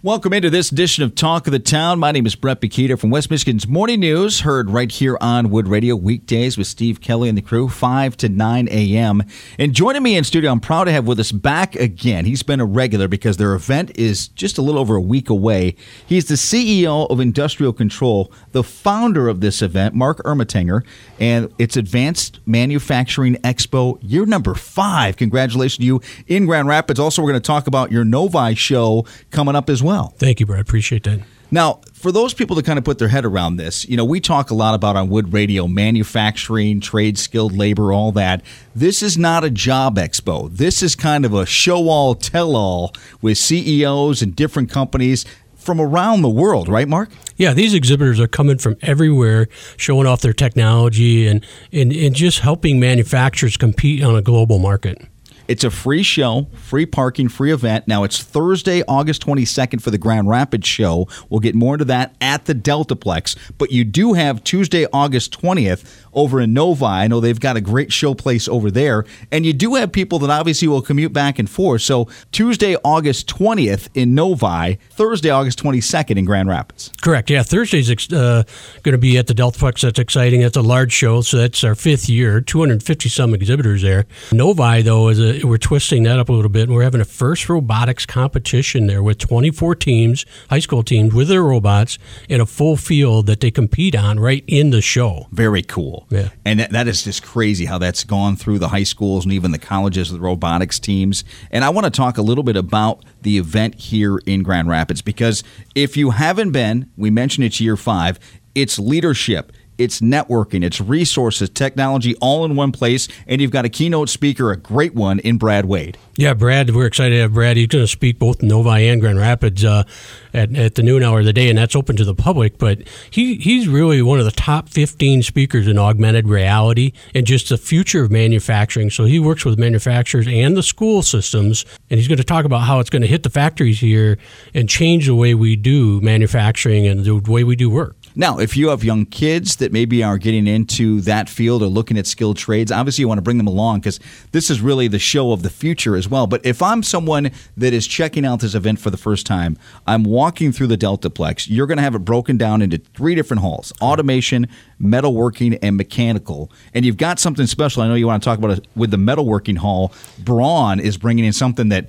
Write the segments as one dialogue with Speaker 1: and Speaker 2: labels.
Speaker 1: Welcome into this edition of Talk of the Town. My name is Bret Bakita from West Michigan's Morning News, heard right here on Wood Radio weekdays with Steve Kelly and the crew, 5 to 9 a.m. And joining me in studio, I'm proud to have with us back again. He's been a regular because their event is just a little over a week away. He's the CEO of Industrial Control, the founder of this event, Mark Ermatinger, and it's Advanced Manufacturing Expo, year number five. Congratulations to you in Grand Rapids. Also, we're going to talk about your Novi show coming up as well well.
Speaker 2: Thank you, Brad. Appreciate that.
Speaker 1: Now, for those people to kind of put their head around this, you know, we talk a lot about on Wood Radio manufacturing, trade, skilled labor, all that. This is not a job expo. This is kind of a show all, tell all with CEOs and different companies from around the world, right, Mark?
Speaker 2: Yeah, these exhibitors are coming from everywhere, showing off their technology and, and, and just helping manufacturers compete on a global market.
Speaker 1: It's a free show, free parking, free event. Now it's Thursday, August 22nd for the Grand Rapids show. We'll get more into that at the Deltaplex. But you do have Tuesday, August 20th over in Novi. I know they've got a great show place over there. And you do have people that obviously will commute back and forth. So Tuesday, August 20th in Novi, Thursday, August 22nd in Grand Rapids.
Speaker 2: Correct. Yeah, Thursday's uh, going to be at the Deltaplex. That's exciting. That's a large show. So that's our fifth year, 250 some exhibitors there. Novi, though, is a we're twisting that up a little bit, and we're having a first robotics competition there with 24 teams, high school teams, with their robots in a full field that they compete on right in the show.
Speaker 1: Very cool.
Speaker 2: Yeah,
Speaker 1: and that, that is just crazy how that's gone through the high schools and even the colleges with robotics teams. And I want to talk a little bit about the event here in Grand Rapids because if you haven't been, we mentioned it's year five. It's leadership it's networking, it's resources, technology all in one place. And you've got a keynote speaker, a great one in Brad Wade.
Speaker 2: Yeah, Brad, we're excited to have Brad. He's going to speak both Novi and Grand Rapids uh, at, at the noon hour of the day, and that's open to the public. But he, he's really one of the top 15 speakers in augmented reality and just the future of manufacturing. So he works with manufacturers and the school systems, and he's going to talk about how it's going to hit the factories here and change the way we do manufacturing and the way we do work.
Speaker 1: Now, if you have young kids that maybe are getting into that field or looking at skilled trades, obviously you want to bring them along because this is really the show of the future as well. But if I'm someone that is checking out this event for the first time, I'm walking through the Deltaplex, you're going to have it broken down into three different halls automation, metalworking, and mechanical. And you've got something special. I know you want to talk about it with the metalworking hall. Braun is bringing in something that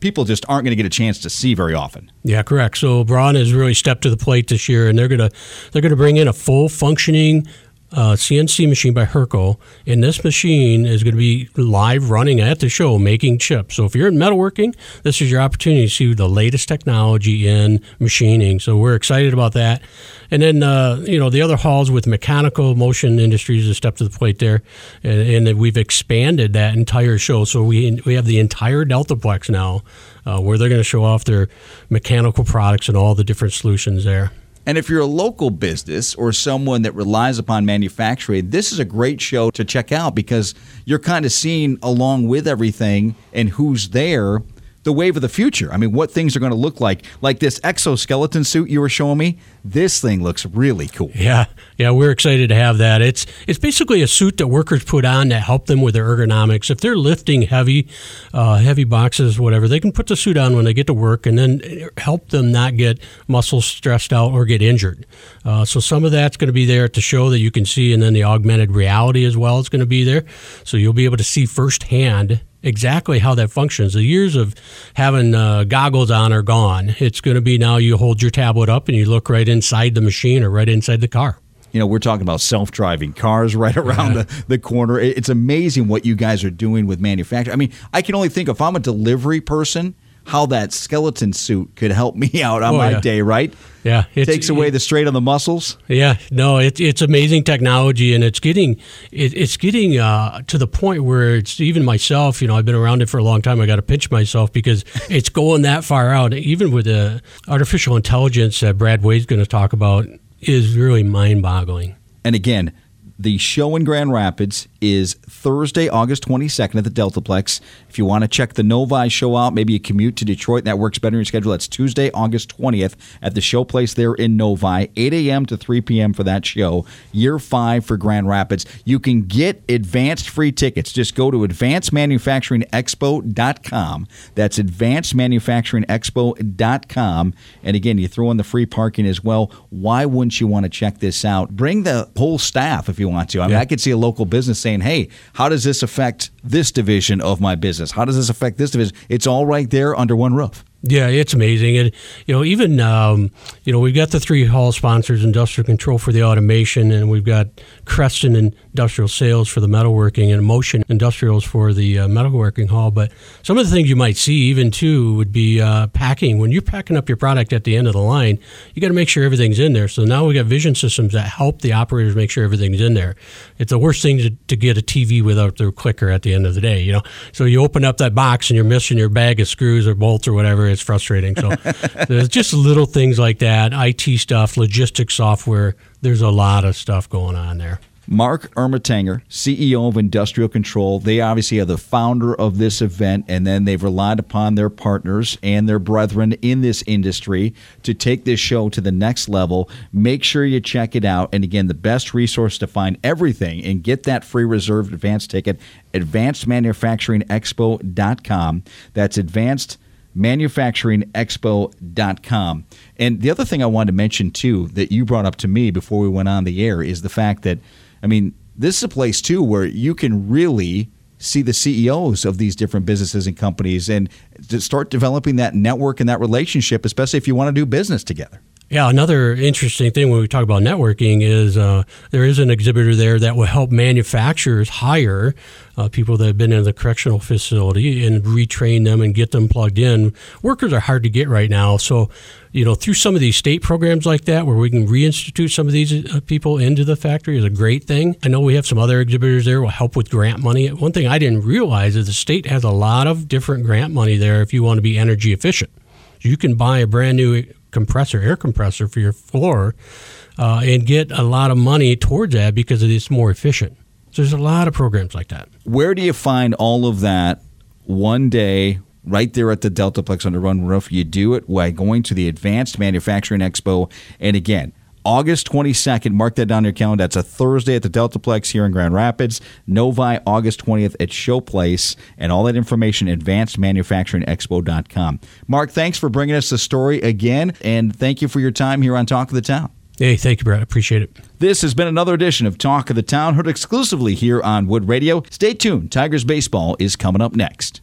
Speaker 1: people just aren't going to get a chance to see very often.
Speaker 2: Yeah, correct. So Braun has really stepped to the plate this year, and they're gonna they're gonna bring in a full functioning uh, CNC machine by Hurco, and this machine is going to be live running at the show making chips. So if you're in metalworking, this is your opportunity to see the latest technology in machining. So we're excited about that. And then uh, you know the other halls with mechanical motion industries has stepped to the plate there, and, and we've expanded that entire show. So we we have the entire Deltaplex now, uh, where they're going to show off their mechanical products and all the different solutions there.
Speaker 1: And if you're a local business or someone that relies upon manufacturing, this is a great show to check out because you're kind of seeing along with everything and who's there the wave of the future. I mean, what things are going to look like. Like this exoskeleton suit you were showing me. This thing looks really cool.
Speaker 2: Yeah, yeah, we're excited to have that. It's it's basically a suit that workers put on to help them with their ergonomics. If they're lifting heavy, uh, heavy boxes, whatever, they can put the suit on when they get to work, and then help them not get muscles stressed out or get injured. Uh, so some of that's going to be there to show that you can see, and then the augmented reality as well is going to be there, so you'll be able to see firsthand exactly how that functions. The years of having uh, goggles on are gone. It's going to be now you hold your tablet up and you look right inside the machine or right inside the car.
Speaker 1: You know, we're talking about self driving cars right around yeah. the, the corner. It's amazing what you guys are doing with manufacturing. I mean, I can only think if I'm a delivery person, how that skeleton suit could help me out on
Speaker 2: Oh,
Speaker 1: my
Speaker 2: yeah.
Speaker 1: day, right?
Speaker 2: Yeah, it
Speaker 1: takes away the strain on the muscles.
Speaker 2: Yeah, no, it's it's amazing technology, and it's getting it, it's getting uh, to the point where it's even myself. You know, I've been around it for a long time. I got to pinch myself because it's going that far out. Even with the artificial intelligence that Brad Wade's going to talk about is really mind-boggling.
Speaker 1: And again, the show in Grand Rapids is Thursday, August 22nd at the Deltaplex. If you want to check the Novi show out, maybe you commute to Detroit that works better in your schedule. That's Tuesday, August 20th at the show place there in Novi, 8 a.m. to 3 p.m. for that show. Year five for Grand Rapids. You can get advanced free tickets. Just go to advancedmanufacturingexpo.com. That's advancedmanufacturingexpo.com. And again, you throw in the free parking as well. Why wouldn't you want to check this out? Bring the whole staff if you want to. I mean, I could see a local business saying, hey, how does this affect this division of my business? How does this affect this division? It's all right there under one roof.
Speaker 2: Yeah, it's amazing, and you know, even um, you know, we've got the three hall sponsors: Industrial Control for the automation, and we've got Creston Industrial Sales for the metalworking, and Motion Industrials for the uh, metalworking hall. But some of the things you might see, even too, would be uh, packing. When you're packing up your product at the end of the line, you got to make sure everything's in there. So now we've got vision systems that help the operators make sure everything's in there. It's the worst thing to, to get a TV without their clicker at the end of the day, you know. So you open up that box and you're missing your bag of screws or bolts or whatever. It's frustrating. So there's just little things like that, IT stuff, logistics software. There's a lot of stuff going on there.
Speaker 1: Mark Ermatinger, CEO of Industrial Control, they obviously are the founder of this event, and then they've relied upon their partners and their brethren in this industry to take this show to the next level. Make sure you check it out. And again, the best resource to find everything and get that free reserved advance ticket, advancedmanufacturingexpo.com. That's advanced manufacturingexpo.com. And the other thing I wanted to mention too that you brought up to me before we went on the air is the fact that I mean, this is a place too where you can really see the CEOs of these different businesses and companies and to start developing that network and that relationship, especially if you want to do business together.
Speaker 2: Yeah, another interesting thing when we talk about networking is uh, there is an exhibitor there that will help manufacturers hire uh, people that have been in the correctional facility and retrain them and get them plugged in. Workers are hard to get right now, so you know through some of these state programs like that, where we can reinstitute some of these uh, people into the factory, is a great thing. I know we have some other exhibitors there will help with grant money. One thing I didn't realize is the state has a lot of different grant money there if you want to be energy efficient. You can buy a brand new compressor, air compressor for your floor, uh, and get a lot of money towards that because it's more efficient. So there's a lot of programs like that.
Speaker 1: Where do you find all of that one day right there at the Deltaplex under one roof? You do it by going to the Advanced Manufacturing Expo. And again, August 22nd, mark that down on your calendar. That's a Thursday at the Deltaplex here in Grand Rapids. Novi, August 20th at Showplace. And all that information, advancedmanufacturingexpo.com. Mark, thanks for bringing us the story again. And thank you for your time here on Talk of the Town.
Speaker 2: Hey, thank you, Brad. I appreciate it.
Speaker 1: This has been another edition of Talk of the Town, heard exclusively here on Wood Radio. Stay tuned. Tigers Baseball is coming up next.